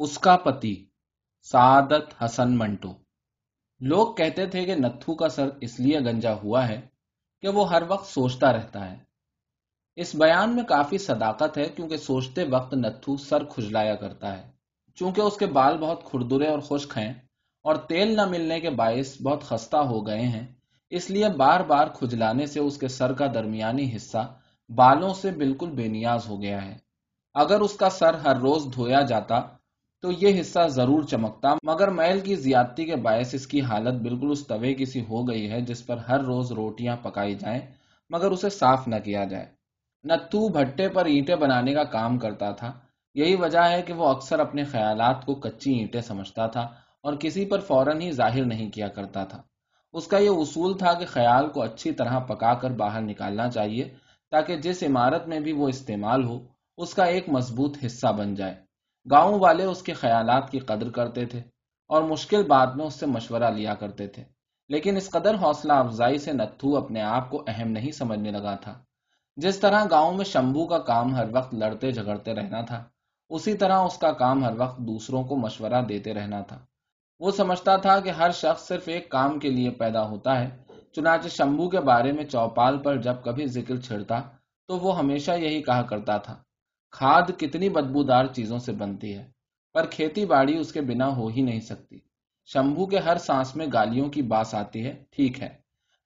اس کا پتی سعادت حسن منٹو لوگ کہتے تھے کہ نتھو کا سر اس لیے گنجا ہوا ہے کہ وہ ہر وقت سوچتا رہتا ہے اس بیان میں کافی صداقت ہے کیونکہ سوچتے وقت نتھو سر کھجلایا کرتا ہے چونکہ اس کے بال بہت کھردرے اور خشک ہیں اور تیل نہ ملنے کے باعث بہت خستہ ہو گئے ہیں اس لیے بار بار کھجلانے سے اس کے سر کا درمیانی حصہ بالوں سے بالکل بے نیاز ہو گیا ہے اگر اس کا سر ہر روز دھویا جاتا تو یہ حصہ ضرور چمکتا۔ مگر میل کی زیادتی کے باعث اس کی حالت بالکل اس توے کی سی ہو گئی ہے جس پر ہر روز روٹیاں پکائی جائیں، مگر اسے صاف نہ کیا جائے۔ نتو بھٹے پر اینٹیں بنانے کا کام کرتا تھا، یہی وجہ ہے کہ وہ اکثر اپنے خیالات کو کچی اینٹیں سمجھتا تھا اور کسی پر فوراً ہی ظاہر نہیں کیا کرتا تھا۔ اس کا یہ اصول تھا کہ خیال کو اچھی طرح پکا کر باہر نکالنا چاہیے تاکہ جس عمارت میں بھی وہ استعمال ہو، اس کا ایک مضبوط حصہ بن جائے۔ گاؤں والے اس کے خیالات کی قدر کرتے تھے اور مشکل بات میں اس سے مشورہ لیا کرتے تھے۔ لیکن اس قدر حوصلہ افزائی سے نتھو اپنے آپ کو اہم نہیں سمجھنے لگا تھا۔ جس طرح گاؤں میں شمبو کا کام ہر وقت لڑتے جھگڑتے رہنا تھا، اسی طرح اس کا کام ہر وقت دوسروں کو مشورہ دیتے رہنا تھا۔ وہ سمجھتا تھا کہ ہر شخص صرف ایک کام کے لیے پیدا ہوتا ہے، چنانچہ شمبو کے بارے میں چوپال پر جب کبھی ذکر چھڑتا، تو وہ ہمیشہ یہی کہا کرتا تھا۔ کھاد کتنی بدبودار چیزوں سے بنتی ہے، پر کھیتی باڑی اس کے بنا ہو ہی نہیں سکتی۔ شمبھو کے ہر سانس میں گالیوں کی باس آتی ہے، ٹھیک ہے۔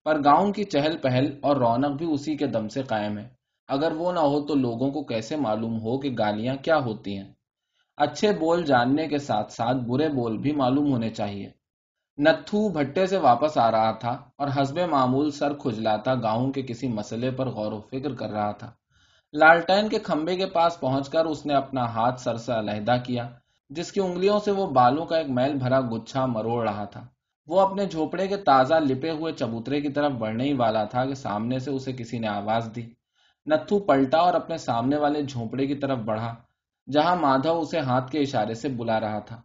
پر گاؤں کی چہل پہل اور رونق بھی اسی کے دم سے قائم ہے۔ اگر وہ نہ ہو تو لوگوں کو کیسے معلوم ہو کہ گالیاں کیا ہوتی ہیں؟ اچھے بول جاننے کے ساتھ ساتھ برے بول بھی معلوم ہونے چاہیے۔ نتھو بھٹے سے واپس آ رہا تھا اور حسب معمول سر کھجلاتا گاؤں کے کسی مسئلے پر غور و فکر کر رہا تھا۔ لالٹین کے کھمبے کے پاس پہنچ کر اس نے اپنا ہاتھ سر سے علیحدہ کیا، جس کی انگلیوں سے وہ بالوں کا ایک میل بھرا گچھا مروڑ رہا تھا۔ وہ اپنے جھوپڑے کے تازہ لپے ہوئے چبوترے کی طرف بڑھنے ہی والا تھا کہ سامنے سے اسے کسی نے آواز دی۔ نتھو پلٹا اور اپنے سامنے والے جھوپڑے کی طرف بڑھا، جہاں مادھو اسے ہاتھ کے اشارے سے بلا رہا تھا۔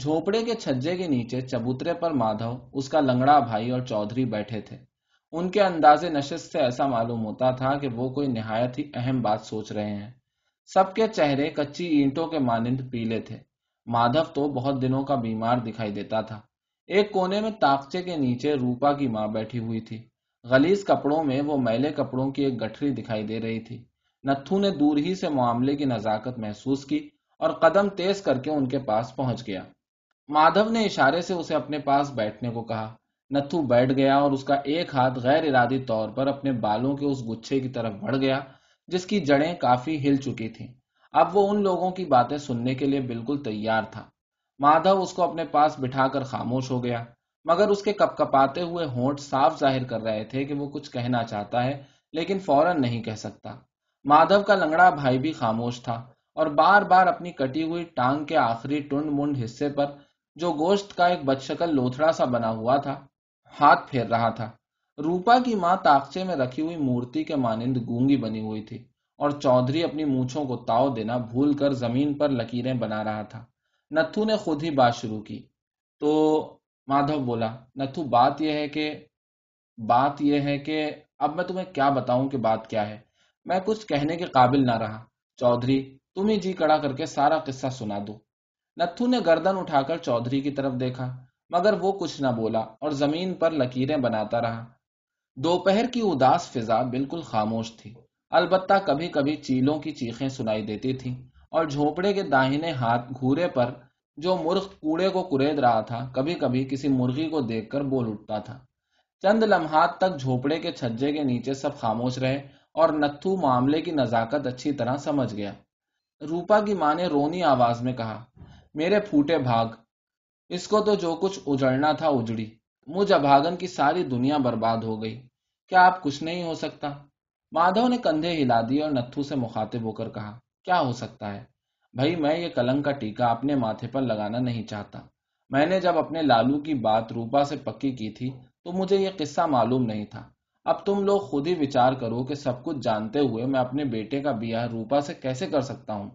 جھوپڑے کے چھجے کے نیچے چبوترے پر مادھو، اس کا لنگڑا بھائی اور چودھری بیٹھے تھے۔ ان کے انداز نشست سے ایسا معلوم ہوتا تھا کہ وہ کوئی نہایت ہی اہم بات سوچ رہے ہیں۔ سب کے چہرے کچی اینٹوں کے مانند پیلے تھے۔ مادھو تو بہت دنوں کا بیمار دکھائی دیتا تھا۔ ایک کونے میں تاکچے کے نیچے روپا کی ماں بیٹھی ہوئی تھی۔ غلیز کپڑوں میں وہ میلے کپڑوں کی ایک گٹھری دکھائی دے رہی تھی۔ نتھو نے دور ہی سے معاملے کی نزاکت محسوس کی اور قدم تیز کر کے ان کے پاس پہنچ گیا۔ مادھو نے اشارے سے اسے اپنے پاس بیٹھنے کو کہا۔ نتھو بیٹھ گیا اور اس کا ایک ہاتھ غیر ارادی طور پر اپنے بالوں کے اس گچھے کی طرف بڑھ گیا، جس کی جڑیں کافی ہل چکی تھیں۔ اب وہ ان لوگوں کی باتیں سننے کے لیے بالکل تیار تھا۔ مادھو اس کو اپنے پاس بٹھا کر خاموش ہو گیا، مگر اس کے کپ کپاتے ہوئے ہونٹ صاف ظاہر کر رہے تھے کہ وہ کچھ کہنا چاہتا ہے، لیکن فوراً نہیں کہہ سکتا۔ مادھو کا لنگڑا بھائی بھی خاموش تھا اور بار بار اپنی کٹی ہوئی ٹانگ کے آخری ٹنڈ منڈ حصے پر جو گوشت کا ایک بد شکل لوتھڑا سا بنا ہوا تھا ہاتھ پھیر رہا تھا۔ روپا کی ماں تاکچے میں رکھی ہوئی مورتی کے مانند گونگی بنی ہوئی تھی اور چودھری اپنی مونچھوں کو تاؤ دینا بھول کر زمین پر لکیریں بنا رہا تھا۔ نتھو نے خود ہی بات شروع کی۔ تو مادھو بولا، نتھو، بات یہ ہے کہ، بات یہ ہے کہ اب میں تمہیں کیا بتاؤں کہ بات کیا ہے۔ میں کچھ کہنے کے قابل نہ رہا۔ چودھری، تم ہی جی کڑا کر کے سارا قصہ سنا دو۔ نتھو نے گردن اٹھا کر چودھری کی طرف دیکھا۔ مگر وہ کچھ نہ بولا اور زمین پر لکیریں بناتا رہا۔ دوپہر کی اداس فضا بالکل خاموش تھی۔ البتہ کبھی کبھی چیلوں کی چیخیں سنائی دیتی تھی اور جھوپڑے کے داہنے ہاتھ گھورے پر جو مرغ کوڑے کو کرید رہا تھا، کبھی کبھی کسی مرغی کو دیکھ کر بول اٹھتا تھا۔ چند لمحات تک جھوپڑے کے چھجے کے نیچے سب خاموش رہے اور نتھو معاملے کی نزاکت اچھی طرح سمجھ گیا۔ روپا کی ماں نے رونی آواز میں کہا، میرے پھوٹے بھاگ اس کو تو جو کچھ اجڑنا تھا اجڑی۔ مجھ ابھاگن کی ساری دنیا برباد ہو گئی۔ کیا آپ کچھ نہیں ہو سکتا؟ مادھو نے کندھے ہلا دیے اور نتھو سے مخاطب ہو کر کہا، کیا ہو سکتا ہے؟ بھائی، میں یہ کلنگ کا ٹیکا اپنے ماتھے پر لگانا نہیں چاہتا۔ میں نے جب اپنے لالو کی بات روپا سے پکی کی تھی تو مجھے یہ قصہ معلوم نہیں تھا۔ اب تم لوگ خود ہی وچار کرو کہ سب کچھ جانتے ہوئے میں اپنے بیٹے کا بیاہ روپا سے کیسے کر سکتا ہوں؟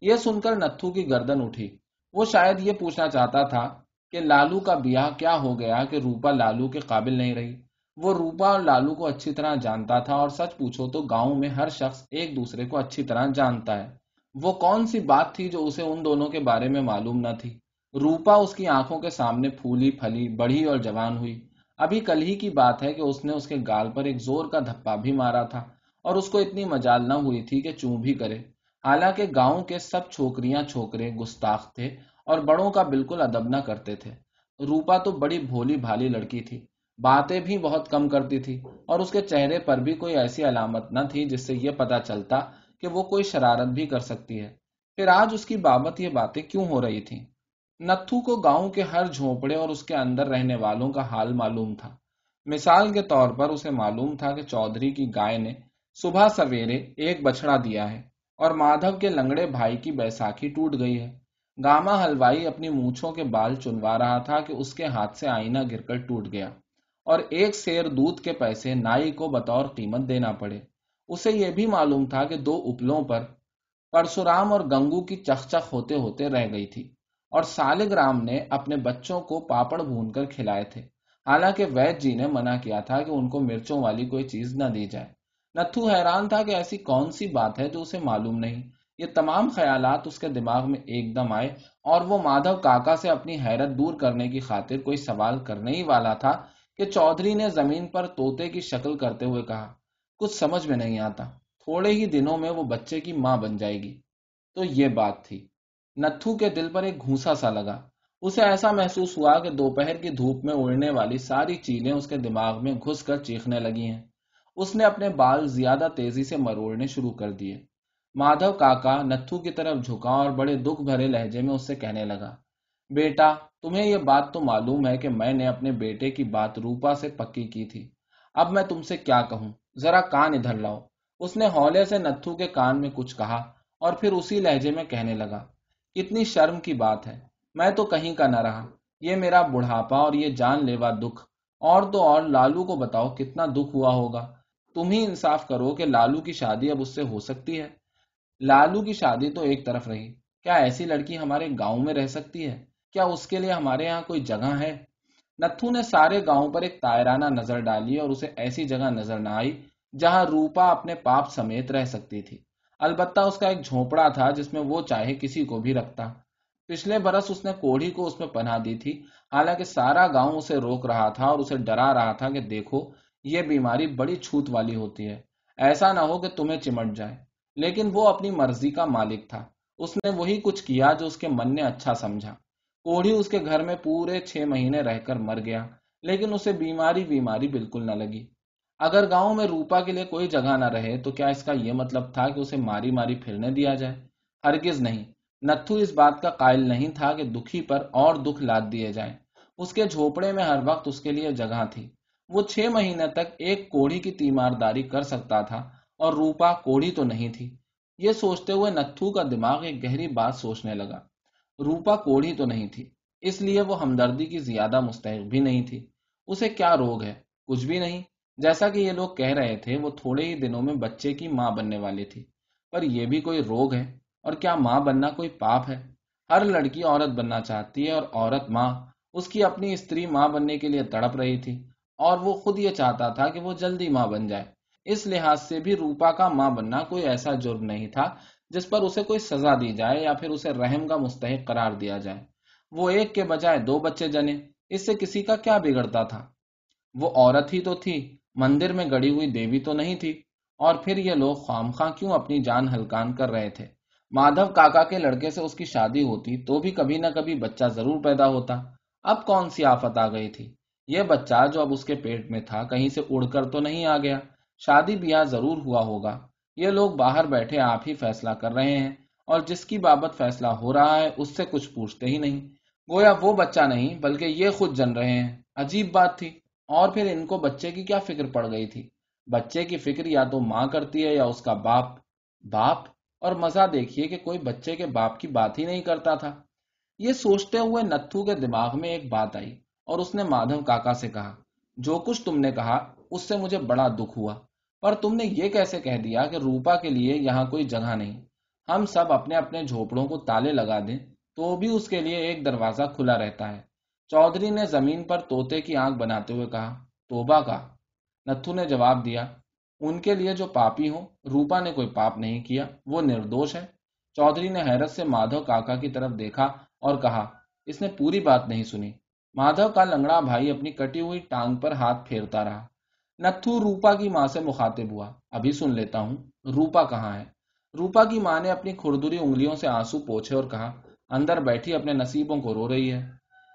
یہ سن کر نتھو کی گردن اٹھی۔ وہ شاید یہ پوچھنا چاہتا تھا کہ لالو کا بیاہ کیا ہو گیا کہ روپا لالو کے قابل نہیں رہی۔ وہ روپا اور لالو کو اچھی طرح جانتا تھا اور سچ پوچھو تو گاؤں میں ہر شخص ایک دوسرے کو اچھی طرح جانتا ہے۔ وہ کون سی بات تھی جو اسے ان دونوں کے بارے میں معلوم نہ تھی؟ روپا اس کی آنکھوں کے سامنے پھولی پھلی، بڑھی اور جوان ہوئی۔ ابھی کل ہی کی بات ہے کہ اس نے اس کے گال پر ایک زور کا دھپا بھی مارا تھا اور اس کو اتنی مجال نہ ہوئی تھی کہ چوں بھی کرے۔ حالانکہ گاؤں کے سب چھوکریاں چھوکرے گستاخ تھے اور بڑوں کا بالکل ادب نہ کرتے تھے۔ روپا تو بڑی بھولی بھالی لڑکی تھی۔ باتیں بھی بہت کم کرتی تھی اور اس کے چہرے پر بھی کوئی ایسی علامت نہ تھی جس سے یہ پتا چلتا کہ وہ کوئی شرارت بھی کر سکتی ہے۔ پھر آج اس کی بابت یہ باتیں کیوں ہو رہی تھی نتھو کو گاؤں کے ہر جھونپڑے اور اس کے اندر رہنے والوں کا حال معلوم تھا۔ مثال کے طور پر اسے معلوم تھا کہ چودھری کی گائے نے صبح سویرے ایک بچڑا دیا ہے۔ اور مادھو کے لنگڑے بھائی کی بیساکھی ٹوٹ گئی ہے۔ گاما ہلوائی اپنی مونچھوں کے بال چنوا رہا تھا کہ اس کے ہاتھ سے آئینہ گر کر ٹوٹ گیا۔ اور ایک سیر دودھ کے پیسے نائی کو بطور قیمت دینا پڑے۔ اسے یہ بھی معلوم تھا کہ دو اپلوں پر پرشورام اور گنگو کی چخ چخ ہوتے ہوتے رہ گئی تھی۔ اور سالگ رام نے اپنے بچوں کو پاپڑ بھون کر کھلائے تھے۔ حالانکہ وید جی نے منع کیا تھا کہ ان کو مرچوں والی کوئی چیز نہ دی جائے۔ نتھو حیران تھا کہ ایسی کون سی بات ہے جو اسے معلوم نہیں۔ یہ تمام خیالات اس کے دماغ میں ایک دم آئے اور وہ مادھو کاکا سے اپنی حیرت دور کرنے کی خاطر کوئی سوال کرنے ہی والا تھا کہ چودھری نے زمین پر توتے کی شکل کرتے ہوئے کہا، کچھ سمجھ میں نہیں آتا، تھوڑے ہی دنوں میں وہ بچے کی ماں بن جائے گی۔ تو یہ بات تھی۔ نتھو کے دل پر ایک گھوسا سا لگا۔ اسے ایسا محسوس ہوا کہ دوپہر کی دھوپ میں اڑنے والی ساری چیلیں اس کے دماغ میں گھس کر چیخنے لگی ہیں۔ اس نے اپنے بال زیادہ تیزی سے مروڑنے شروع کر دیے۔ مادھو کاکا نتھو کی طرف جھکا اور بڑے دکھ بھرے لہجے میں اس سے کہنے لگا، بیٹا، تمہیں یہ بات تو معلوم ہے کہ میں نے اپنے بیٹے کی بات روپا سے پکی کی تھی۔ اب میں تم سے کیا کہوں؟ ذرا کان ادھر لاؤ اس نے ہولے سے نتھو کے کان میں کچھ کہا اور پھر اسی لہجے میں کہنے لگا، کتنی شرم کی بات ہے، میں تو کہیں کا نہ رہا۔ یہ میرا بڑھاپا اور یہ جان لیوا دکھ۔ اور تو اور، لالو کو بتاؤ کتنا دکھ ہوا ہوگا۔ تم ہی انصاف کرو کہ لالو کی شادی اب اس سے ہو سکتی ہے۔ لالو کی شادی تو ایک طرف رہی۔ کیا ایسی لڑکی ہمارے گاؤں میں رہ سکتی ہے؟ کیا اس کے لیے ہمارے یہاں کوئی جگہ ہے؟ نتھو نے سارے گاؤں پر ایک تائرانہ نظر ڈالی اور اسے ایسی جگہ نظر نہ آئی جہاں روپا اپنے پاپ سمیت رہ سکتی تھی۔ البتہ اس کا ایک جھونپڑا تھا جس میں وہ چاہے کسی کو بھی رکھتا۔ پچھلے برس اس نے کوڑھی کو اس میں پناہ دی تھی۔ حالانکہ سارا گاؤں اسے روک رہا تھا اور اسے ڈرا رہا تھا کہ دیکھو یہ بیماری بڑی چھوت والی ہوتی ہے۔ ایسا نہ ہو کہ تمہیں چمٹ جائے۔ لیکن وہ اپنی مرضی کا مالک تھا۔ اس نے وہی کچھ کیا جو اس کے من نے اچھا سمجھا۔ کوڑھی اس کے گھر میں پورے چھ مہینے رہ کر مر گیا، لیکن اسے بیماری بیماری بالکل نہ لگی۔ اگر گاؤں میں روپا کے لیے کوئی جگہ نہ رہے تو کیا اس کا یہ مطلب تھا کہ اسے ماری ماری پھرنے دیا جائے؟ ہرگز نہیں۔ نتھو اس بات کا قائل نہیں تھا کہ دکھی پر اور دکھ لاد دیے جائیں۔ اس کے جھوپڑے میں ہر وقت اس کے لیے جگہ تھی۔ وہ چھ مہینے تک ایک کوڑی کی تیمارداری کر سکتا تھا اور روپا کوڑی تو نہیں تھی۔ یہ سوچتے ہوئے نتھو کا دماغ ایک گہری بات سوچنے لگا۔ روپا کوڑی تو نہیں تھی، اس لیے وہ ہمدردی کی زیادہ مستحق بھی نہیں تھی۔ اسے کیا روگ ہے؟ کچھ بھی نہیں۔ جیسا کہ یہ لوگ کہہ رہے تھے، وہ تھوڑے ہی دنوں میں بچے کی ماں بننے والی تھی۔ پر یہ بھی کوئی روگ ہے؟ اور کیا ماں بننا کوئی پاپ ہے؟ ہر لڑکی عورت بننا چاہتی ہے اور عورت ماں، اس کی اپنی استری ماں بننے کے لیے تڑپ رہی تھی۔ اور وہ خود یہ چاہتا تھا کہ وہ جلدی ماں بن جائے۔ اس لحاظ سے بھی روپا کا ماں بننا کوئی ایسا جرم نہیں تھا جس پر اسے کوئی سزا دی جائے یا پھر اسے رحم کا مستحق قرار دیا جائے۔ وہ ایک کے بجائے دو بچے جنے، اس سے کسی کا کیا بگڑتا تھا؟ وہ عورت ہی تو تھی، مندر میں گڑی ہوئی دیوی تو نہیں تھی۔ اور پھر یہ لوگ خام خاں کیوں اپنی جان ہلکان کر رہے تھے؟ مادھو کاکا کے لڑکے سے اس کی شادی ہوتی تو بھی کبھی نہ کبھی بچہ ضرور پیدا ہوتا۔ اب کون سی آفت آ گئی تھی؟ یہ بچہ جو اب اس کے پیٹ میں تھا کہیں سے اڑ کر تو نہیں آ گیا۔ شادی بیاہ ضرور ہوا ہوگا۔ یہ لوگ باہر بیٹھے آپ ہی فیصلہ کر رہے ہیں اور جس کی بابت فیصلہ ہو رہا ہے اس سے کچھ پوچھتے ہی نہیں۔ گویا وہ بچہ نہیں بلکہ یہ خود جن رہے ہیں۔ عجیب بات تھی۔ اور پھر ان کو بچے کی کیا فکر پڑ گئی تھی؟ بچے کی فکر یا تو ماں کرتی ہے یا اس کا باپ۔ باپ؟ اور مزہ دیکھیے کہ کوئی بچے کے باپ کی بات ہی نہیں کرتا تھا۔ یہ سوچتے ہوئے نتھو کے دماغ میں ایک بات آئی۔ اور اس نے مادھو کاکا سے کہا، جو کچھ تم نے کہا، اس سے مجھے بڑا دکھ ہوا، پر تم نے یہ کیسے کہہ دیا کہ روپا کے لیے یہاں کوئی جگہ نہیں؟ ہم سب اپنے اپنے جھوپڑوں کو تالے لگا دیں تو بھی اس کے لیے ایک دروازہ کھلا رہتا ہے۔ چودھری نے زمین پر توتے کی آنکھ بناتے ہوئے کہا، توبہ کا؟ نتھو نے جواب دیا، ان کے لیے جو پاپی ہوں، روپا نے کوئی پاپ نہیں کیا، وہ نردوش ہے چودھری نے حیرت سے مادھو کاکا کی طرف دیکھا اور کہا، اس نے پوری بات نہیں سنی۔ مادھو کا لنگڑا بھائی اپنی کٹی ہوئی ٹانگ پر ہاتھ پھیرتا رہا۔ نتھو روپا کی ماں سے مخاطب ہوا۔ ابھی سن لیتا ہوں۔ روپا کہاں ہے؟ روپا کی ماں نے اپنی کھردری انگلیوں سے آنسو پوچھے اور کہا، اندر بیٹھی اپنے نصیبوں کو رو رہی ہے۔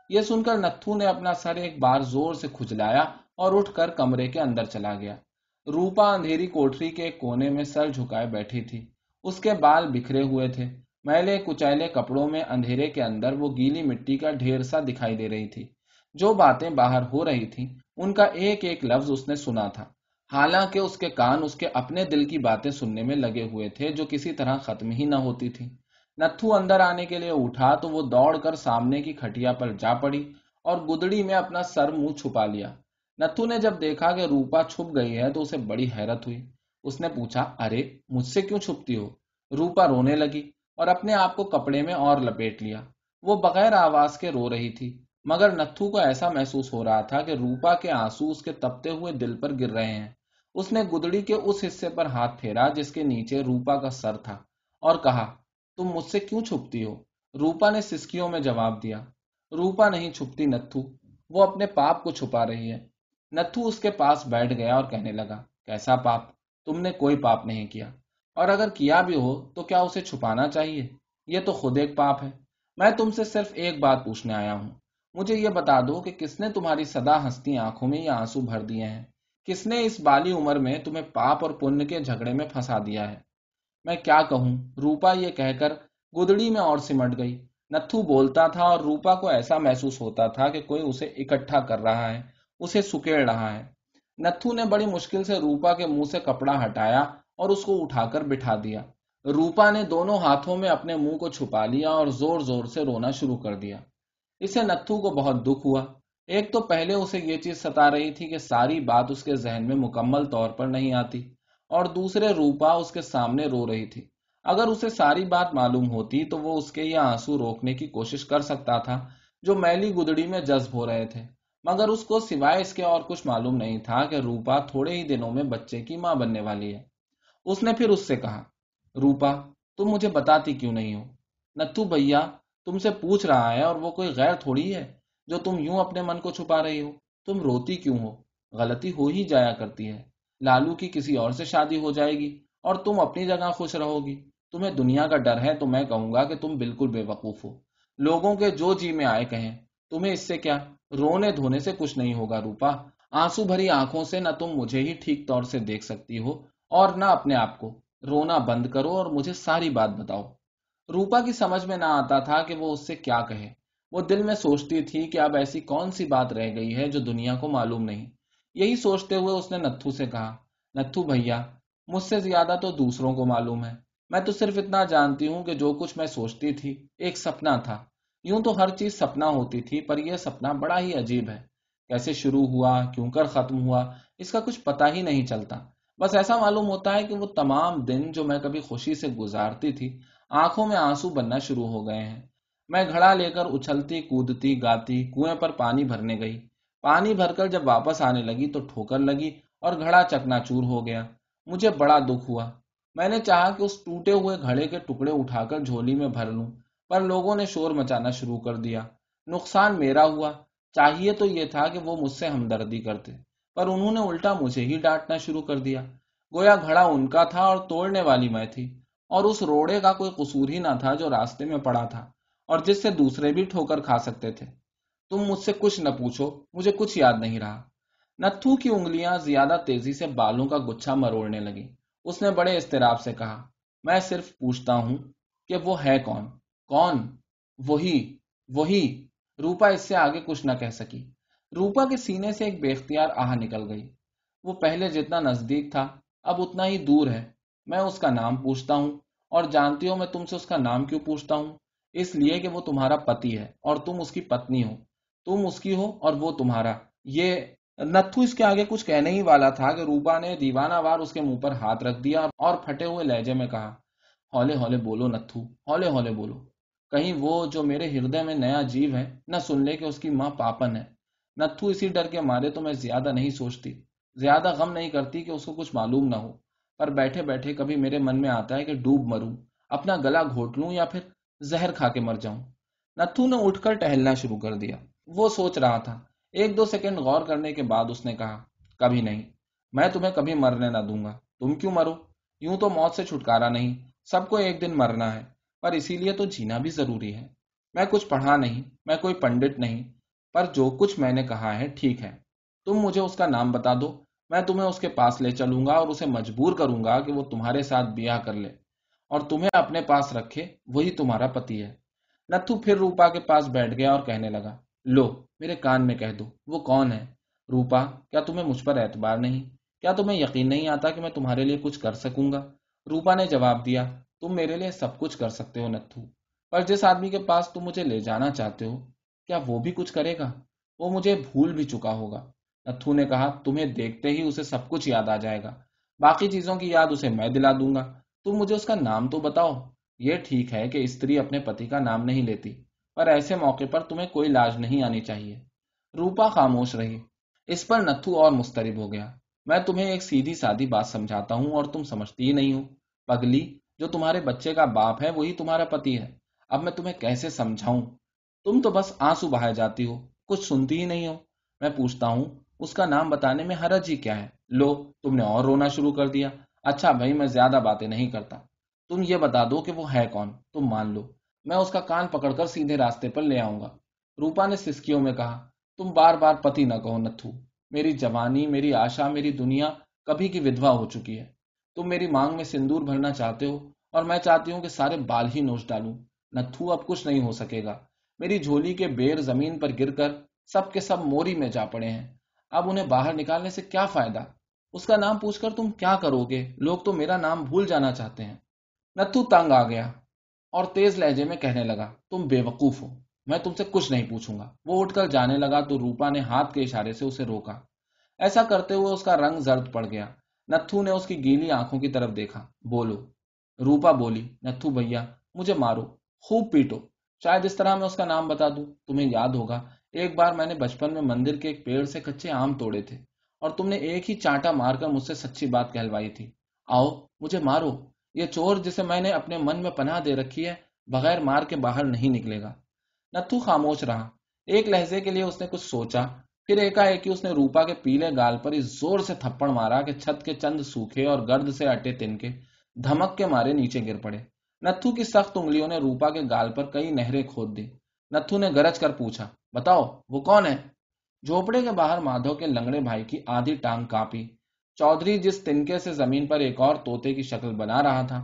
یہ سن کر نتھو نے اپنا سر ایک بار زور سے کھجلایا اور اٹھ کر کمرے کے اندر چلا گیا۔ روپا اندھیری کوٹری کے کونے میں سر جھکائے بیٹھی تھی۔ اس کے بال بکھرے ہوئے تھے۔ میلے کچیلے کپڑوں میں اندھیرے کے اندر وہ گیلی مٹی کا ڈھیر سا دکھائی دے رہی تھی۔ جو باتیں باہر ہو رہی تھی ان کا ایک ایک لفظ اس نے سنا تھا۔ حالانکہ اس کے کان اس کے اپنے دل کی باتیں سننے میں لگے ہوئے تھے، جو کسی طرح ختم ہی نہ ہوتی تھی نتھو اندر آنے کے لیے اٹھا تو وہ دوڑ کر سامنے کی کھٹیا پر جا پڑی اور گدڑی میں اپنا سر منہ چھپا لیا۔ نتھو نے جب دیکھا کہ روپا چھپ گئی ہے تو اسے بڑی حیرت ہوئی۔ اس نے پوچھا، ارے، مجھ سے کیوں چھپتی ہو؟ روپا رونے لگی۔ اور اپنے آپ کو کپڑے میں اور لپیٹ لیا۔ وہ بغیر آواز کے رو رہی تھی، مگر نتھو کو ایسا محسوس ہو رہا تھا کہ روپا کے آنسو اس کے تپتے ہوئے دل پر گر رہے ہیں۔ اس نے گدڑی کے اس حصے پر ہاتھ پھیرا جس کے نیچے روپا کا سر تھا اور کہا، تم مجھ سے کیوں چھپتی ہو؟ روپا نے سسکیوں میں جواب دیا۔ روپا نہیں چھپتی نتھو، وہ اپنے پاپ کو چھپا رہی ہے۔ نتھو اس کے پاس بیٹھ گیا اور کہنے لگا، کیسا پاپ؟ تم نے کوئی پاپ نہیں کیا۔ اور اگر کیا بھی ہو تو کیا اسے چھپانا چاہیے؟ یہ تو خود ایک پاپ ہے۔ میں تم سے صرف ایک بات پوچھنے آیا ہوں۔ مجھے یہ بتا دو کہ کس نے تمہاری سدا ہستی آنکھوں میں یہ آنسو بھر دیے ہیں؟ کس نے اس بالی عمر میں تمہیں پاپ اور پن کے جھگڑے میں پھنسا دیا ہے؟ میں کیا کہوں؟ روپا یہ کہہ کر گدڑی میں اور سمٹ گئی۔ نتھو بولتا تھا اور روپا کو ایسا محسوس ہوتا تھا کہ کوئی اسے اکٹھا کر رہا ہے، اسے سکیڑ رہا ہے۔ نتھو نے بڑی مشکل سے روپا کے منہ سے کپڑا ہٹایا اور اس کو اٹھا کر بٹھا دیا۔ روپا نے دونوں ہاتھوں میں اپنے منہ کو چھپا لیا اور زور زور سے رونا شروع کر دیا۔ اسے نتھو کو بہت دکھ ہوا۔ ایک تو پہلے اسے یہ چیز ستا رہی تھی کہ ساری بات اس کے ذہن میں مکمل طور پر نہیں آتی اور دوسرے روپا اس کے سامنے رو رہی تھی۔ اگر اسے ساری بات معلوم ہوتی تو وہ اس کے یہ آنسو روکنے کی کوشش کر سکتا تھا جو میلی گدڑی میں جذب ہو رہے تھے۔ مگر اس کو سوائے اس کے اور کچھ معلوم نہیں تھا کہ روپا تھوڑے ہی دنوں میں بچے کی ماں بننے والی ہے۔ اس نے پھر اس سے کہا، روپا، تم مجھے بتاتی کیوں نہیں ہو؟ نتھو بھیا تم سے پوچھ رہا ہے اور وہ کوئی غیر تھوڑی ہے جو تم یوں اپنے من کو چھپا رہی ہو؟ تم روتی کیوں ہو؟ غلطی ہو ہی جایا کرتی ہے۔ لالو کی کسی اور سے شادی ہو جائے گی اور تم اپنی جگہ خوش رہو گی۔ تمہیں دنیا کا ڈر ہے تو میں کہوں گا کہ تم بالکل بے وقوف ہو۔ لوگوں کے جو جی میں آئے کہیں، تمہیں اس سے کیا رونے دھونے سے کچھ نہیں ہوگا روپا؟ آنسو بھری آنکھوں سے نہ تم مجھے ہی ٹھیک طور سے دیکھ سکتی ہو۔ اور نہ اپنے آپ کو۔ رونا بند کرو اور مجھے ساری بات بتاؤ۔ روپا کی سمجھ میں نہ آتا تھا کہ وہ اس سے کیا کہے۔ وہ دل میں سوچتی تھی کہ اب ایسی کون سی بات رہ گئی ہے جو دنیا کو معلوم نہیں۔ یہی سوچتے ہوئے اس نے نتھو سے کہا، نتھو بھیا، مجھ سے زیادہ تو دوسروں کو معلوم ہے۔ میں تو صرف اتنا جانتی ہوں کہ جو کچھ میں سوچتی تھی ایک سپنا تھا۔ یوں تو ہر چیز سپنا ہوتی تھی، پر یہ سپنا بڑا ہی عجیب ہے۔ کیسے شروع ہوا، کیوں کر ختم ہوا، اس کا کچھ پتا ہی نہیں چلتا۔ بس ایسا معلوم ہوتا ہے کہ وہ تمام دن جو میں کبھی خوشی سے گزارتی تھی، آنکھوں میں آنسو بننا شروع ہو گئے ہیں۔ میں گھڑا لے کر اچھلتی، کودتی، گاتی، کنویں پر پانی بھرنے گئی۔ پانی بھر کر جب واپس آنے لگی تو ٹھوکر لگی اور گھڑا چکنا چور ہو گیا۔ مجھے بڑا دکھ ہوا۔ میں نے چاہا کہ اس ٹوٹے ہوئے گھڑے کے ٹکڑے اٹھا کر جھولی میں بھر لوں، پر لوگوں نے شور مچانا شروع کر دیا۔ نقصان میرا ہوا۔ چاہیے تو یہ تھا کہ وہ مجھ سے ہمدردی کرتے۔ پر انہوں نے الٹا مجھے ہی ڈانٹنا شروع کر دیا۔ گویا گھڑا ان کا تھا اور توڑنے والی میں تھی، اور اس روڑے کا کوئی قصور ہی نہ تھا جو راستے میں پڑا تھا، اور جس سے دوسرے بھی ٹھوکر کھا سکتے تھے۔ تم مجھ سے کچھ نہ پوچھو، مجھے کچھ یاد نہیں رہا۔ نتھو کی انگلیاں زیادہ تیزی سے بالوں کا گچھا مروڑنے لگی اس نے بڑے استراب سے کہا، میں صرف پوچھتا ہوں کہ وہ ہے کون؟ کون؟ وہی وہی۔ روپا اس سے آگے کچھ نہ کہہ سکی۔ روپا کے سینے سے ایک بے اختیار آہ نکل گئی۔ وہ پہلے جتنا نزدیک تھا، اب اتنا ہی دور ہے۔ میں اس کا نام پوچھتا ہوں اور جانتی ہوں میں تم سے اس کا نام کیوں پوچھتا ہوں۔ اس لیے کہ وہ تمہارا پتی ہے اور تم اس کی پتنی ہو۔ تم اس کی ہو اور وہ تمہارا۔ یہ نتھو اس کے آگے کچھ کہنے ہی والا تھا کہ روپا نے دیوانہ وار اس کے منہ پر ہاتھ رکھ دیا اور پھٹے ہوئے لہجے میں کہا، ہولے ہولے بولو نتھو، ہولے ہولے بولو۔ کہیں وہ جو میرے ہردے میں نیا جیو ہے، نہ سن لے کہ اس کی ماں پاپن ہے۔ نتھو اسی ڈر کے مارے تو میں زیادہ نہیں سوچتی، زیادہ غم نہیں کرتی کہ اس کو کچھ معلوم نہ ہو۔ پر بیٹھے بیٹھے کبھی میرے من میں آتا ہے کہ ڈوب مروں، اپنا گلا گھوٹ لوں یا پھر زہر کھا کے مر جاؤں۔ نتھو نے اٹھ کر ٹہلنا شروع کر دیا۔ وہ سوچ رہا تھا۔ ایک دو سیکنڈ غور کرنے کے بعد اس نے کہا، کبھی نہیں، میں تمہیں کبھی مرنے نہ دوں گا۔ تم کیوں مرو؟ یوں تو موت سے چھٹکارا نہیں، سب کو ایک دن مرنا ہے، پر اسی لیے تو جینا بھی ضروری ہے۔ میں کچھ پڑھا نہیں، میں کوئی پنڈت نہیں۔ پر جو کچھ میں نے کہا ہے ٹھیک ہے۔ تم مجھے اس کا نام بتا دو، میں تمہیں اس کے پاس لے چلوں گا اور اسے مجبور کروں گا کہ وہ تمہارے ساتھ بیاہ کر لے۔ اور تمہیں اپنے پاس رکھے، وہی تمہارا پتی ہے۔ نتھو پھر روپا کے پاس بیٹھ گیا اور کہنے لگا، لو، میرے کان میں کہہ دو، وہ کون ہے؟ روپا، کیا تمہیں مجھ پر اعتبار نہیں؟ کیا تمہیں یقین نہیں آتا کہ میں تمہارے لیے کچھ کر سکوں گا؟ روپا نے جواب دیا، تم میرے لیے سب کچھ کر سکتے ہو نتھو، پر جس آدمی کے پاس تم مجھے لے جانا چاہتے ہو کیا وہ بھی کچھ کرے گا؟ وہ مجھے بھول بھی چکا ہوگا۔ نتھو نے کہا، تمہیں دیکھتے ہی اسے سب کچھ یاد آ جائے گا۔ باقی چیزوں کی یاد اسے میں دلا دوں گا۔ تم مجھے اس کا نام تو بتاؤ۔ یہ ٹھیک ہے کہ استری اپنے پتی کا نام نہیں لیتی، پر ایسے موقع پر تمہیں کوئی لاج نہیں آنی چاہیے۔ روپا خاموش رہی۔ اس پر نتھو اور مسترب ہو گیا۔ میں تمہیں ایک سیدھی سادی بات سمجھاتا ہوں اور تم سمجھتی ہی نہیں ہو۔ پگلی، جو تمہارے بچے کا باپ ہے، وہی تمہارا پتی ہے۔ اب میں تمہیں کیسے سمجھاؤں؟ تم تو بس آنسو بہائے جاتی ہو، کچھ سنتی ہی نہیں ہو۔ میں پوچھتا ہوں، اس کا نام بتانے میں حرج ہی کیا ہے؟ لو، تم نے اور رونا شروع کر دیا۔ اچھا بھائی، میں زیادہ باتیں نہیں کرتا۔ تم یہ بتا دو کہ وہ ہے کون۔ تم مان لو۔ میں اس کا کان پکڑ کر سیدھے راستے پر لے آؤں گا۔ روپا نے سسکیوں میں کہا، تم بار بار پتی نہ کہو، نتھو۔ میری جوانی، میری آشا، میری دنیا کبھی کی ودوا ہو چکی ہے۔ تم میری مانگ میں سندور بھرنا چاہتے ہو اور میں چاہتی ہوں کہ سارے بال ہی نوچ ڈالوں۔ نتھو، اب کچھ نہیں ہو سکے گا۔ میری جھولی کے بیر زمین پر گر کر سب کے سب موری میں جا پڑے ہیں۔ اب انہیں باہر نکالنے سے کیا فائدہ؟ اس کا نام پوچھ کر تم کیا کرو گے؟ لوگ تو میرا نام بھول جانا چاہتے ہیں۔ نتھو تنگ آ گیا اور تیز لہجے میں کہنے لگا، تم بے وقوف ہو، میں تم سے کچھ نہیں پوچھوں گا۔ وہ اٹھ کر جانے لگا تو روپا نے ہاتھ کے اشارے سے اسے روکا۔ ایسا کرتے ہوئے اس کا رنگ زرد پڑ گیا۔ نتھو نے اس کی گیلی آنکھوں کی طرف دیکھا۔ بولو۔ روپا بولی، نتھو بھیا، مجھے مارو، خوب پیٹو۔ شاید اس طرح میں اس کا نام بتا دوں، تمہیں یاد ہوگا، ایک بار میں نے بچپن میں مندر کے ایک پیڑ سے کچے آم توڑے تھے، اور تم نے ایک ہی چانٹا مار کر مجھ سے سچی بات کہلوائی تھی۔ آؤ، مجھے مارو، یہ چور جسے میں نے اپنے من میں پناہ دے رکھی ہے، بغیر مار کے باہر نہیں نکلے گا۔ نتھو خاموش رہا، ایک لہجے کے لیے اس نے کچھ سوچا، پھر ایک اس نے روپا کے پیلے گال پر اس زور سے تھپڑ مارا کہ چھت کے چند سوکھے اور گرد سے اٹے تن کے دھمک کے مارے نیچے گر پڑے۔ نتھو کی سخت انگلیوں نے روپا کے گال پر کئی نہریں کھود دی۔ نتھو نے گرج کر پوچھا، بتاؤ، وہ کون ہے جھوپڑے کے باہر مادھو کے لنگڑے بھائی کی آدھی ٹانگ کاپی۔ چودھری جس تنکے سے زمین پر ایک اور توتے کی شکل بنا رہا تھا،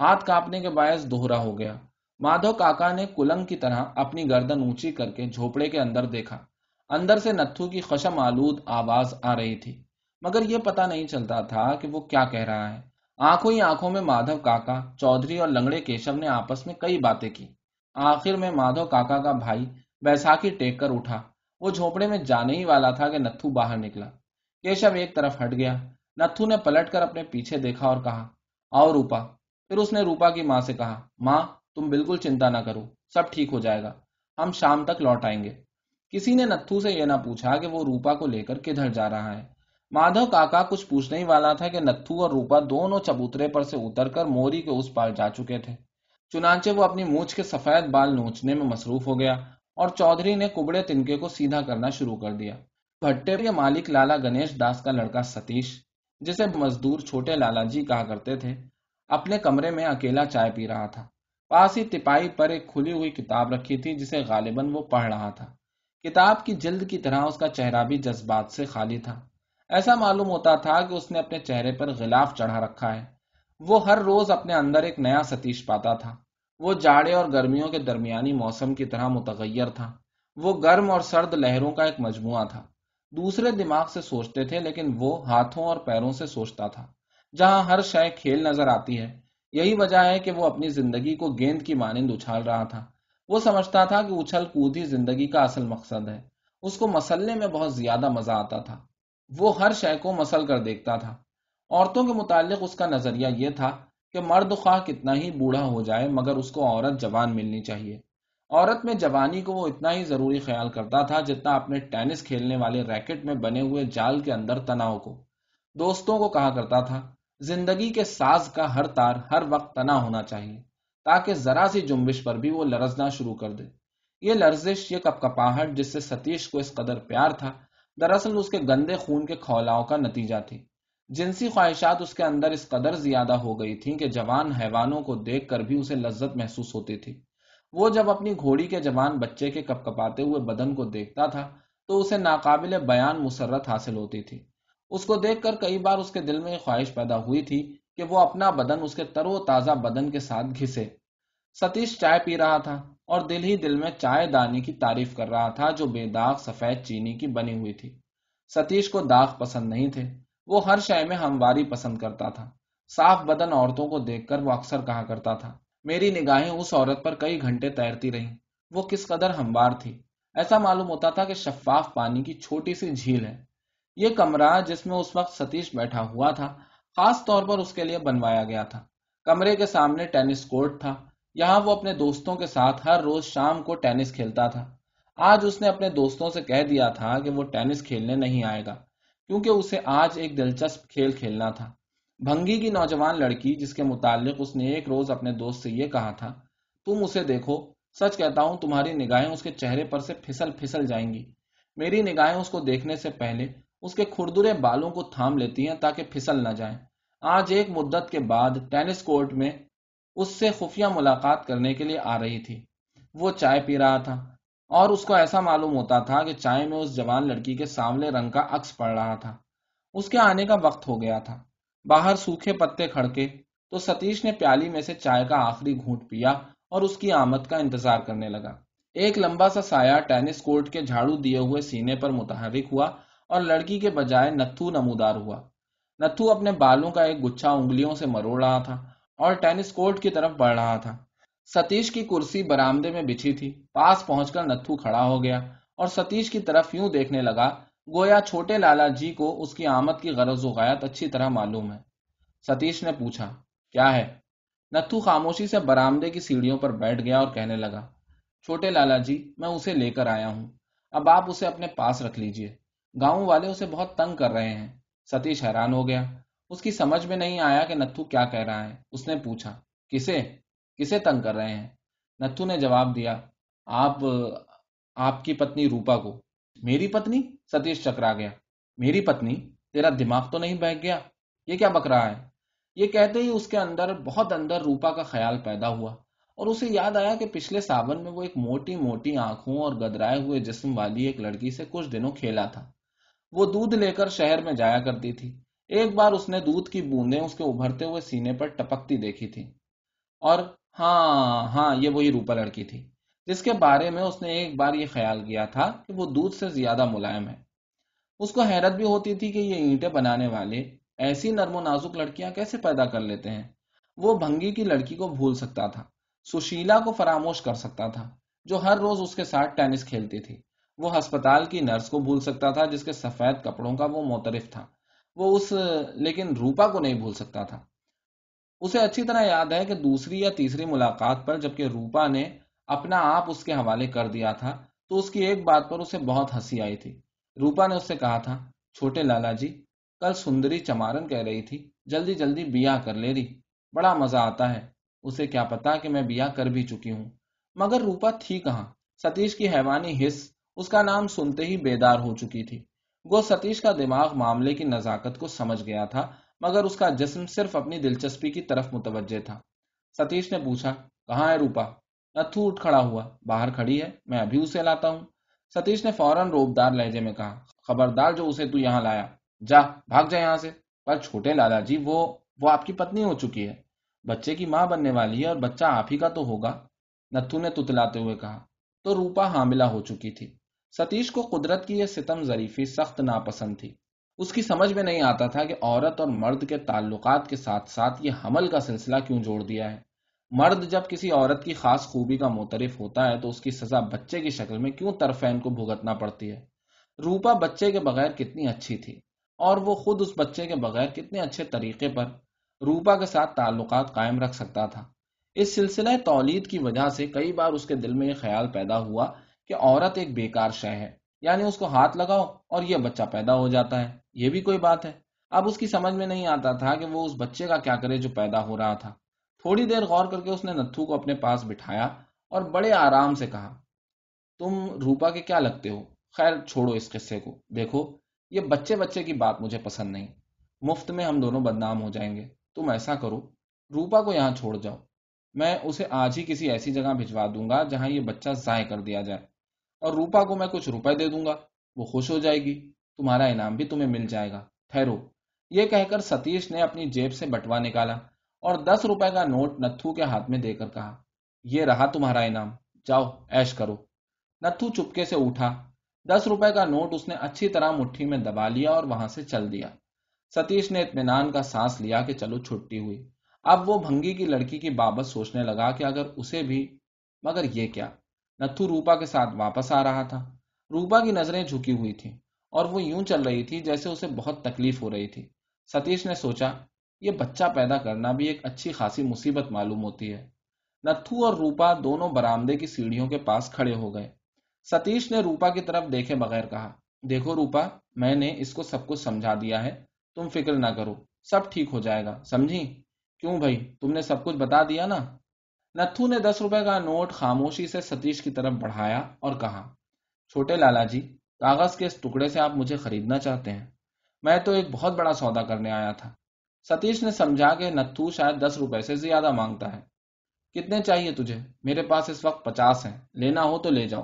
ہاتھ کاپنے کے باعث دوہرا ہو گیا۔ مادھو کاکا نے کلنگ کی طرح اپنی گردن اونچی کر کے جھوپڑے کے اندر دیکھا۔ اندر سے نتھو کی خشم آلود آواز آ رہی تھی، مگر یہ پتا نہیں چلتا تھا کہ وہ کیا کہہ رہا ہے۔ آنکھوں ہی آنکھوں میں مادھو کاکا، چودھری اور لنگڑے کیشو نے آپس میں کئی باتیں کی۔ آخر میں مادھو کاکا کا بھائی بیساکھی ٹیک کر اٹھا۔ وہ جھوپڑے میں جانے ہی والا تھا کہ نتھو باہر نکلا۔ کیشو ایک طرف ہٹ گیا۔ نتھو نے پلٹ کر اپنے پیچھے دیکھا اور کہا، آؤ روپا۔ پھر اس نے روپا کی ماں سے کہا، ماں، تم بالکل چنتا نہ کرو۔ سب ٹھیک ہو جائے گا۔ ہم شام تک لوٹ آئیں گے۔ کسی نے نتھو سے یہ نہ پوچھا کہ وہ روپا کو لے کر کدھر جا رہا ہے۔ مادھو کاکا کچھ پوچھنے ہی والا تھا کہ نتھو اور روپا دونوں چبوترے پر سے اتر کر موری کے اس پار جا چکے تھے۔ چنانچہ وہ اپنی مونچھ کے سفید بال نوچنے میں مصروف ہو گیا اور چودھری نے کبڑے تنکے کو سیدھا کرنا شروع کر دیا۔ بھٹے کے مالک لالا گنیش داس کا لڑکا ستیش، جسے مزدور چھوٹے لالا جی کہا کرتے تھے، اپنے کمرے میں اکیلا چائے پی رہا تھا۔ پاس ہی تپائی پر ایک کھلی ہوئی کتاب رکھی تھی، جسے غالباً وہ پڑھ رہا تھا۔ کتاب کی جلد کی طرح اس کا چہرہ بھی جذبات سے خالی تھا۔ ایسا معلوم ہوتا تھا کہ اس نے اپنے چہرے پر غلاف چڑھا رکھا ہے۔ وہ ہر روز اپنے اندر ایک نیا ستیش پاتا تھا۔ وہ جاڑے اور گرمیوں کے درمیانی موسم کی طرح متغیر تھا۔ وہ گرم اور سرد لہروں کا ایک مجموعہ تھا۔ دوسرے دماغ سے سوچتے تھے، لیکن وہ ہاتھوں اور پیروں سے سوچتا تھا۔ جہاں ہر شے کھیل نظر آتی ہے، یہی وجہ ہے کہ وہ اپنی زندگی کو گیند کی مانند اچھال رہا تھا۔ وہ سمجھتا تھا کہ اچھل کود ہی زندگی کا اصل مقصد ہے۔ اس کو مسلنے میں بہت زیادہ مزہ آتا تھا۔ وہ ہر شے کو مسل کر دیکھتا تھا۔ عورتوں کے متعلق اس کا نظریہ یہ تھا کہ مرد خواہ کتنا ہی بوڑھا ہو جائے، مگر اس کو عورت جوان ملنی چاہیے۔ عورت میں جوانی کو وہ اتنا ہی ضروری خیال کرتا تھا جتنا اپنے ٹینس کھیلنے والے ریکٹ میں بنے ہوئے جال کے اندر تناؤ کو۔ دوستوں کو کہا کرتا تھا، زندگی کے ساز کا ہر تار ہر وقت تنا ہونا چاہیے، تاکہ ذرا سی جنبش پر بھی وہ لرزنا شروع کر دے۔ یہ لرزش، یہ کپ کپاہٹ جس سے ستیش کو اس قدر پیار تھا دراصل اس کے گندے خون کے کھولاؤ کا نتیجہ تھی۔ جنسی خواہشات اس کے اندر اس قدر زیادہ ہو گئی تھیں کہ جوان حیوانوں کو دیکھ کر بھی اسے لذت محسوس ہوتی تھی۔ وہ جب اپنی گھوڑی کے جوان بچے کے کپ کپاتے ہوئے بدن کو دیکھتا تھا تو اسے ناقابل بیان مسرت حاصل ہوتی تھی۔ اس کو دیکھ کر کئی بار اس کے دل میں خواہش پیدا ہوئی تھی کہ وہ اپنا بدن اس کے تر و تازہ بدن کے ساتھ گھسے۔ ستیش چائے پی رہا تھا اور دل ہی دل میں چائے دانی کی تعریف کر رہا تھا جو بے داغ سفید چینی کی بنی ہوئی تھی۔ ستیش کو داغ پسند نہیں تھے۔ وہ ہر شے میں ہمواری پسند کرتا تھا۔ صاف بدن عورتوں کو دیکھ کر وہ اکثر کہا کرتا تھا، میری نگاہیں اس عورت پر کئی گھنٹے تیرتی رہیں۔ وہ کس قدر ہموار تھی۔ ایسا معلوم ہوتا تھا کہ شفاف پانی کی چھوٹی سی جھیل ہے۔ یہ کمرہ جس میں اس وقت ستیش بیٹھا ہوا تھا، خاص طور پر اس کے لیے بنوایا گیا تھا۔ کمرے کے سامنے ٹینس کورٹ تھا۔ یہاں وہ اپنے دوستوں کے ساتھ ہر روز شام کو ٹینس کھیلتا تھا۔ آج اس نے اپنے دوستوں سے کہہ دیا تھا کہ وہ ٹینس کھیلنے نہیں آئے گا، کیونکہ اسے آج ایک دلچسپ کھیل کھیلنا تھا۔ بھنگی کی نوجوان لڑکی جس کے متعلق اس نے ایک روز اپنے دوست سے یہ کہا تھا، تم اسے دیکھو، سچ کہتا ہوں، تمہاری نگاہیں اس کے چہرے پر سے پھسل پھسل جائیں گی۔ میری نگاہیں اس کو دیکھنے سے پہلے اس کے کھردرے بالوں کو تھام لیتی ہیں تاکہ پھسل نہ جائیں۔ آج ایک مدت کے بعد ٹینس کورٹ میں اس سے خفیہ ملاقات کرنے کے لیے آ رہی تھی۔ وہ چائے پی رہا تھا اور اس کو ایسا معلوم ہوتا تھا کہ چائے میں اس جوان لڑکی کے سامنے رنگ کا عکس پڑ رہا تھا۔ اس کے آنے کا وقت ہو گیا تھا۔ باہر سوکھے پتے کھڑکے تو ستیش نے پیالی میں سے چائے کا آخری گھونٹ پیا اور اس کی آمد کا انتظار کرنے لگا۔ ایک لمبا سا سایہ ٹینس کورٹ کے جھاڑو دیے ہوئے سینے پر متحرک ہوا اور لڑکی کے بجائے نتھو نمودار ہوا۔ نتھو اپنے بالوں کا ایک گچھا انگلیوں سے مروڑ رہا تھا۔ اور ٹینس کورٹ کی طرف بڑھ رہا تھا۔ ستیش کی کرسی برامدے میں بچھی تھی۔ پاس پہنچ کر نتھو کھڑا ہو گیا اور ستیش کی طرف یوں دیکھنے لگا، گویا چھوٹے لالا جی کو اس کی آمد کی غرض و غیات اچھی طرح معلوم ہے۔ ستیش نے پوچھا، کیا ہے؟ نتھو خاموشی سے برامدے کی سیڑھیوں پر بیٹھ گیا اور کہنے لگا، چھوٹے لالا جی میں اسے لے کر آیا ہوں۔ اب آپ اسے اپنے پاس رکھ لیجیے۔ گاؤں والے اسے بہت تنگ کر رہے ہیں۔ ستیش حیران ہو گیا۔ اس کی سمجھ میں نہیں آیا کہ نتھو کیا کہہ رہا ہے۔ اس نے پوچھا، کسے؟ کسے تنگ کر رہے ہیں؟ نتھو نے جواب دیا، آپ آپ کی پتنی روپا کو۔ میری پتنی؟ ستیش چکرا گیا۔ میری پتنی؟ تیرا دماغ تو نہیں بہ گیا؟ یہ کیا بک رہا ہے؟ یہ کہتے ہی اس کے اندر، بہت اندر روپا کا خیال پیدا ہوا۔ اور اسے یاد آیا کہ پچھلے ساون میں وہ ایک موٹی موٹی آنکھوں اور گدرائے ہوئے جسم والی ایک لڑکی سے کچھ دنوں کھیلا تھا۔ وہ دودھ لے کر شہر میں جایا کرتی تھی۔ ایک بار اس نے دودھ کی بوندیں اس کے ابھرتے ہوئے سینے پر ٹپکتی دیکھی تھی اور ہاں ہاں یہ وہی روپا لڑکی تھی، جس کے بارے میں اس نے ایک بار یہ خیال کیا تھا کہ وہ دودھ سے زیادہ ملائم ہے۔ اس کو حیرت بھی ہوتی تھی کہ یہ اینٹیں بنانے والے ایسی نرم و نازک لڑکیاں کیسے پیدا کر لیتے ہیں۔ وہ بھنگی کی لڑکی کو بھول سکتا تھا، سشیلا کو فراموش کر سکتا تھا، جو ہر روز اس کے ساتھ ٹینس کھیلتی تھی۔ وہ ہسپتال کی نرس کو بھول سکتا تھا، جس کے سفید کپڑوں کا وہ موترف تھا۔ وہ اس، لیکن روپا کو نہیں بھول سکتا تھا۔ اسے اچھی طرح یاد ہے کہ دوسری یا تیسری ملاقات پر جبکہ روپا نے اپنا آپ اس کے حوالے کر دیا تھا، تو اس کی ایک بات پر اسے بہت ہنسی آئی تھی۔ روپا نے اس سے کہا تھا، چھوٹے لالا جی کل سندری چمارن کہہ رہی تھی، جلدی جلدی بیاہ کر لے رہی بڑا مزہ آتا ہے۔ اسے کیا پتا کہ میں بیاہ کر بھی چکی ہوں۔ مگر روپا تھی کہاں؟ ستیش کی حیوانی حص، اس کا نام سنتے ہی بیدار ہو چکی تھی۔ گو ستیش کا دماغ معاملے کی نزاکت کو سمجھ گیا تھا، مگر اس کا جسم صرف اپنی دلچسپی کی طرف متوجہ تھا۔ ستیش نے پوچھا، کہاں ہے روپا؟ نتھو اٹھ کھڑا ہوا، باہر کھڑی ہے، میں ابھی اسے لاتا ہوں۔ ستیش نے فوراً روبدار لہجے میں کہا، خبردار جو اسے تو یہاں لایا۔ جا، بھاگ جائے یہاں سے۔ پر چھوٹے لالا جی وہ وہ آپ کی پتنی ہو چکی ہے۔ بچے کی ماں بننے والی ہے اور بچہ آپ ہی کا تو ہوگا۔ نتھو نے تتلاتے ہوئے کہا، تو روپا حاملہ ہو چکی تھی۔ ستیش کو قدرت کی یہ ستم ظریفی سخت ناپسند تھی۔ اس کی سمجھ میں نہیں آتا تھا کہ عورت اور مرد کے تعلقات کے ساتھ ساتھ یہ حمل کا سلسلہ کیوں جوڑ دیا ہے۔ مرد جب کسی عورت کی خاص خوبی کا موترف ہوتا ہے تو اس کی سزا بچے کی شکل میں کیوں طرفین کو بھگتنا پڑتی ہے؟ روپا بچے کے بغیر کتنی اچھی تھی اور وہ خود اس بچے کے بغیر کتنے اچھے طریقے پر روپا کے ساتھ تعلقات قائم رکھ سکتا تھا۔ اس سلسلہ تولید کی وجہ سے کئی بار اس کے دل میں یہ خیال پیدا ہوا کہ عورت ایک بیکار شہ ہے یعنی اس کو ہاتھ لگاؤ اور یہ بچہ پیدا ہو جاتا ہے۔ یہ بھی کوئی بات ہے۔ اب اس کی سمجھ میں نہیں آتا تھا کہ وہ اس بچے کا کیا کرے جو پیدا ہو رہا تھا۔ تھوڑی دیر غور کر کے اس نے نتھو کو اپنے پاس بٹھایا اور بڑے آرام سے کہا، تم روپا کے کیا لگتے ہو؟ خیر، چھوڑو اس قصے کو۔ دیکھو، یہ بچے بچے کی بات مجھے پسند نہیں۔ مفت میں ہم دونوں بدنام ہو جائیں گے۔ تم ایسا کرو، روپا کو یہاں چھوڑ جاؤ۔ میں اسے آج ہی کسی ایسی جگہ بھجوا دوں گا جہاں یہ بچہ ضائع کر دیا جائے۔ اور روپا کو میں کچھ روپے دے دوں گا، وہ خوش ہو جائے گی۔ تمہارا انعام بھی تمہیں مل جائے گا۔ ٹھہرو۔ یہ کہہ کر ستیش نے اپنی جیب سے بٹوا نکالا اور دس روپے کا نوٹ نتھو کے ہاتھ میں دے کر کہا، یہ رہا تمہارا انعام۔ جاؤ ایش کرو۔ نتھو چپکے سے اٹھا۔ دس روپے کا نوٹ اس نے اچھی طرح مٹھی میں دبا لیا اور وہاں سے چل دیا۔ ستیش نے اطمینان کا سانس لیا کہ چلو چھٹی ہوئی۔ اب وہ بھنگی کی لڑکی کی بابت سوچنے لگا کہ اگر اسے بھی، مگر یہ کیا؟ نتھو روپا کے ساتھ واپس آ رہا تھا۔ روپا کی نظریں جھکی ہوئی تھی اور وہ یوں چل رہی تھی جیسے اسے بہت تکلیف ہو رہی تھی۔ ستیش نے سوچا، یہ بچہ پیدا کرنا بھی ایک اچھی خاصی مصیبت معلوم ہوتی ہے۔ نتھو اور روپا دونوں برامدے کی سیڑھیوں کے پاس کھڑے ہو گئے۔ ستیش نے روپا کی طرف دیکھے بغیر کہا، دیکھو روپا، میں نے اس کو سب کچھ سمجھا دیا ہے۔ تم فکر نہ کرو، سب ٹھیک ہو جائے گا۔ سمجھی؟ کیوں بھائی؟ تم نے سب کچھ بتا دیا نا۔ نتھو نے دس روپے کا نوٹ خاموشی سے ستیش کی طرف بڑھایا اور کہا، چھوٹے لالا جی کاغذ کے اس ٹکڑے سے آپ مجھے خریدنا چاہتے ہیں۔ میں تو ایک بہت بڑا سودا کرنے آیا تھا۔ ستیش نے سمجھا کہ نتھو شاید دس روپے سے زیادہ مانگتا ہے۔ کتنے چاہیے تجھے؟ میرے پاس اس وقت پچاس ہیں۔ لینا ہو تو لے جاؤ۔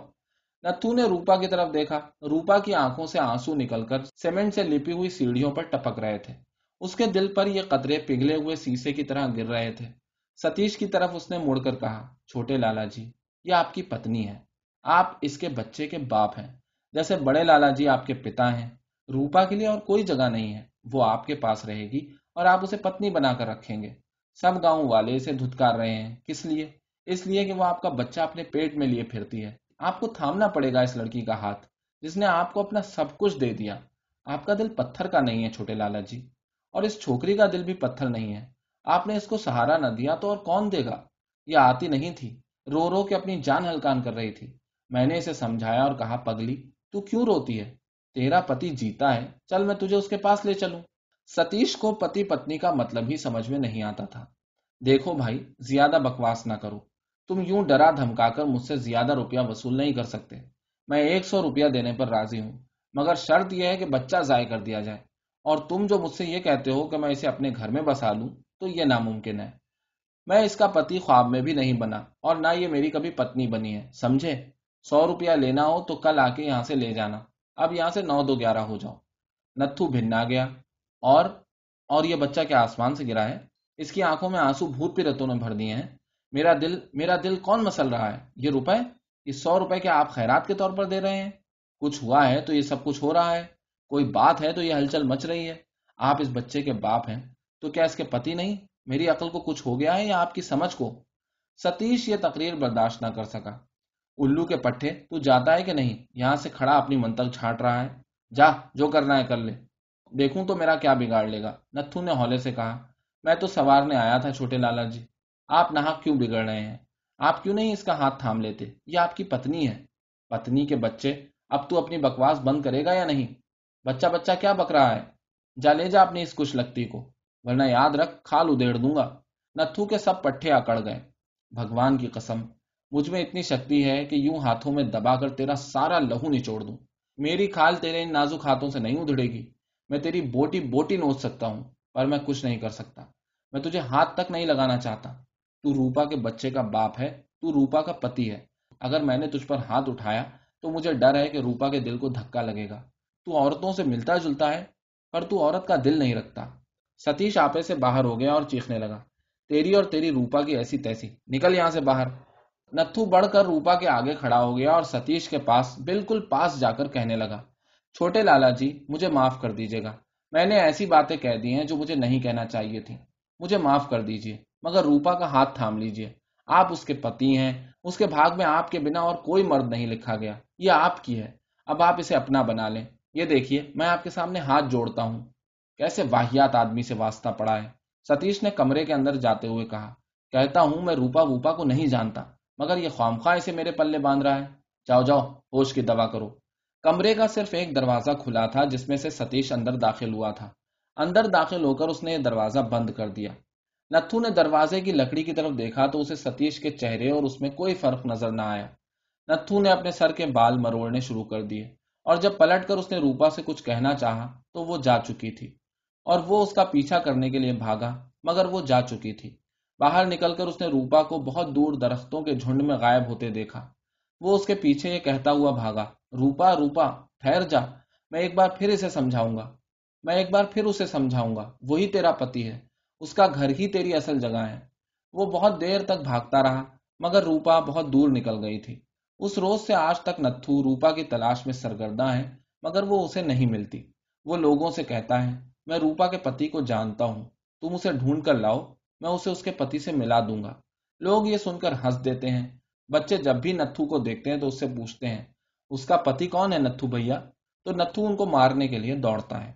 نتھو نے روپا کی طرف دیکھا۔ روپا کی آنکھوں سے آنسو نکل کر سیمنٹ سے لپی ہوئی سیڑھیوں پر ٹپک رہے تھے۔ اس کے دل پر یہ قطرے پگھلے ہوئے سیسے کی طرح گر رہے تھے۔ ستیش کی طرف اس نے مڑ کر کہا، چھوٹے لالا جی یہ آپ کی پتنی ہے۔ آپ اس کے بچے کے باپ ہیں۔ جیسے بڑے لالا جی آپ کے پتا ہیں، روپا کے لیے اور کوئی جگہ نہیں ہے۔ وہ آپ کے پاس رہے گی اور آپ اسے پتنی بنا کر رکھیں گے۔ سب گاؤں والے اسے دھتکار رہے ہیں۔ کس لیے؟ اس لیے کہ وہ آپ کا بچہ اپنے پیٹ میں لیے پھرتی ہے۔ آپ کو تھامنا پڑے گا اس لڑکی کا ہاتھ، جس نے آپ کو اپنا سب کچھ دے دیا۔ آپ کا دل پتھر کا نہیں ہے، چھوٹے لالا جی۔ اور اس چھوکری کا دل بھی پتھر نہیں ہے۔ آپ نے اس کو سہارا نہ دیا تو اور کون دے گا؟ یہ آتی نہیں تھی۔ رو رو کے اپنی جان ہلکان کر رہی تھی۔ میں نے اسے سمجھایا اور کہا، پگلی، تو کیوں روتی ہے؟ تیرا پتی جیتا ہے۔ چل، میں تجھے اس کے پاس لے چلوں۔ ستیش کو پتی پتنی کا مطلب ہی سمجھ میں نہیں آتا تھا۔ دیکھو بھائی، زیادہ بکواس نہ کرو۔ تم یوں ڈرا دھمکا کر مجھ سے زیادہ روپیہ وصول نہیں کر سکتے۔ میں ایک سو روپیہ دینے پر راضی ہوں، مگر شرط یہ ہے کہ بچہ ضائع کر دیا جائے۔ اور تم جو مجھ سے یہ کہتے ہو کہ میں اسے اپنے گھر میں بسا لوں تو یہ ناممکن ہے۔ میں اس کا پتی خواب میں بھی نہیں بنا اور نہ یہ میری کبھی پتنی بنی ہے، سمجھے؟ سو روپیہ لینا ہو تو کل آ کے یہاں سے لے جانا۔ اب یہاں سے نو دو گیارہ ہو جاؤ۔ نتھو بھنا گیا۔ اور اور یہ بچہ کیا آسمان سے گرا ہے؟ اس کی آنکھوں میں آنسو بھوت پی رتوں نے بھر دیے ہیں۔ میرا دل میرا دل کون مسل رہا ہے؟ یہ روپے؟ یہ سو روپے کیا آپ خیرات کے طور پر دے رہے ہیں؟ کچھ ہوا ہے تو یہ سب کچھ ہو رہا ہے۔ کوئی بات ہے تو یہ ہلچل مچ رہی ہے۔ آپ اس بچے کے باپ ہیں۔ تو کیا اس کے پتی نہیں؟ میری عقل کو کچھ ہو گیا ہے یا آپ کی سمجھ کو؟ ستیش یہ تقریر برداشت نہ کر سکا۔ الو کے پٹھے، تو جاتا ہے کہ نہیں؟ یہاں سے کھڑا اپنی منتق چھانٹ رہا ہے۔ جا، جو کرنا ہے کر لے۔ دیکھوں تو میرا کیا بگاڑ لے گا۔ نتھو نے ہولے سے کہا، میں تو سوارنے آیا تھا چھوٹے لالا جی۔ آپ نہ کیوں بگڑ رہے ہیں؟ آپ کیوں نہیں اس کا ہاتھ تھام لیتے؟ یہ آپ کی پتنی ہے۔ پتنی کے بچے، اب تو اپنی بکواس بند کرے گا یا نہیں؟ بچہ بچہ کیا بک رہا ہے؟ جا لے جا اپنی اس کچھ لگتی کو۔ ورنہ یاد رکھ، کھال ادھیڑ دوں گا۔ نتھو کے سب پٹھے اکڑ گئے۔ بھگوان کی قسم، مجھ میں اتنی شکتی ہے کہ یوں ہاتھوں میں دبا کر تیرا سارا لہو نچوڑ دوں۔ میری کھال تیرے ان نازک ہاتھوں سے نہیں ادھڑے گی۔ میں تیری بوٹی بوٹی نوچ سکتا ہوں، پر میں کچھ نہیں کر سکتا۔ میں تجھے ہاتھ تک نہیں لگانا چاہتا۔ تو روپا کے بچے کا باپ ہے، تو روپا کا پتی ہے۔ اگر میں نے تجھ پر ہاتھ اٹھایا، تو مجھے ڈر ہے کہ روپا کے دل کو دھکا لگے گا۔ تو عورتوں سے ملتا جلتا ہے، پر تو عورت کا دل نہیں رکھتا۔ ستیش آپے سے باہر ہو گیا اور چیخنے لگا، تیری اور تیری روپا کی ایسی تیسی، نکل یہاں سے باہر۔ نتھو بڑھ کر روپا کے آگے کھڑا ہو گیا اور ستیش کے پاس، بالکل پاس جا کر کہنے لگا، چھوٹے لالا جی مجھے معاف کر دیجیے گا۔ میں نے ایسی باتیں کہہ دی ہیں جو مجھے نہیں کہنا چاہیے تھی مجھے معاف کر دیجیے، مگر روپا کا ہاتھ تھام لیجیے۔ آپ اس کے پتی ہیں، اس کے بھاگ میں آپ کے بنا اور کوئی مرد نہیں لکھا گیا۔ یہ آپ کی ہے، اب آپ اسے اپنا بنا لیں۔ یہ دیکھیے، میں آپ کے سامنے ہاتھ جوڑتا ہوں۔ کیسے واحیات آدمی سے واسطہ پڑا ہے؟ ستیش نے کمرے کے اندر جاتے ہوئے کہا، کہتا ہوں میں روپا ووپا کو نہیں جانتا، مگر یہ خواہ اسے میرے پلے باندھ رہا ہے۔ جاؤ جاؤ، ہوش کی دوا کرو۔ کمرے کا صرف ایک دروازہ کھلا تھا، جس میں سے ستیش اندر داخل ہوا تھا۔ اندر داخل ہو کر اس نے یہ دروازہ بند کر دیا۔ نتھو نے دروازے کی لکڑی کی طرف دیکھا تو اسے ستیش کے چہرے اور اس میں کوئی فرق نظر نہ آیا۔ نتھو نے اپنے سر کے بال مروڑنے شروع کر دیے اور جب پلٹ کر اس نے روپا سے کچھ کہنا چاہا تو وہ جا چکی تھی۔ اور وہ اس کا پیچھا کرنے کے لیے بھاگا، مگر وہ جا چکی تھی۔ باہر نکل کر اس نے روپا کو بہت دور درختوں کے جھنڈ میں غائب ہوتے دیکھا۔ وہ اس کے پیچھے یہ کہتا ہوا بھاگا، روپا روپا، ٹھہر جا، میں ایک بار پھر اسے سمجھاؤں گا۔ میں ایک بار پھر اسے سمجھاؤں گا، وہی تیرا پتی ہے، اس کا گھر ہی تیری اصل جگہ ہے۔ وہ بہت دیر تک بھاگتا رہا، مگر روپا بہت دور نکل گئی تھی۔ اس روز سے آج تک نتھو روپا کی تلاش میں سرگردہ ہے مگر وہ اسے نہیں ملتی۔ وہ لوگوں سے کہتا ہے میں روپا کے پتی کو جانتا ہوں۔ تم اسے ڈھونڈ کر لاؤ، میں اسے اس کے پتی سے ملا دوں گا۔ لوگ یہ سن کر ہنس دیتے ہیں۔ بچے جب بھی نتھو کو دیکھتے ہیں تو اس سے پوچھتے ہیں، اس کا پتی کون ہے نتھو بھیا؟ تو نتھو ان کو مارنے کے لیے دوڑتا ہے۔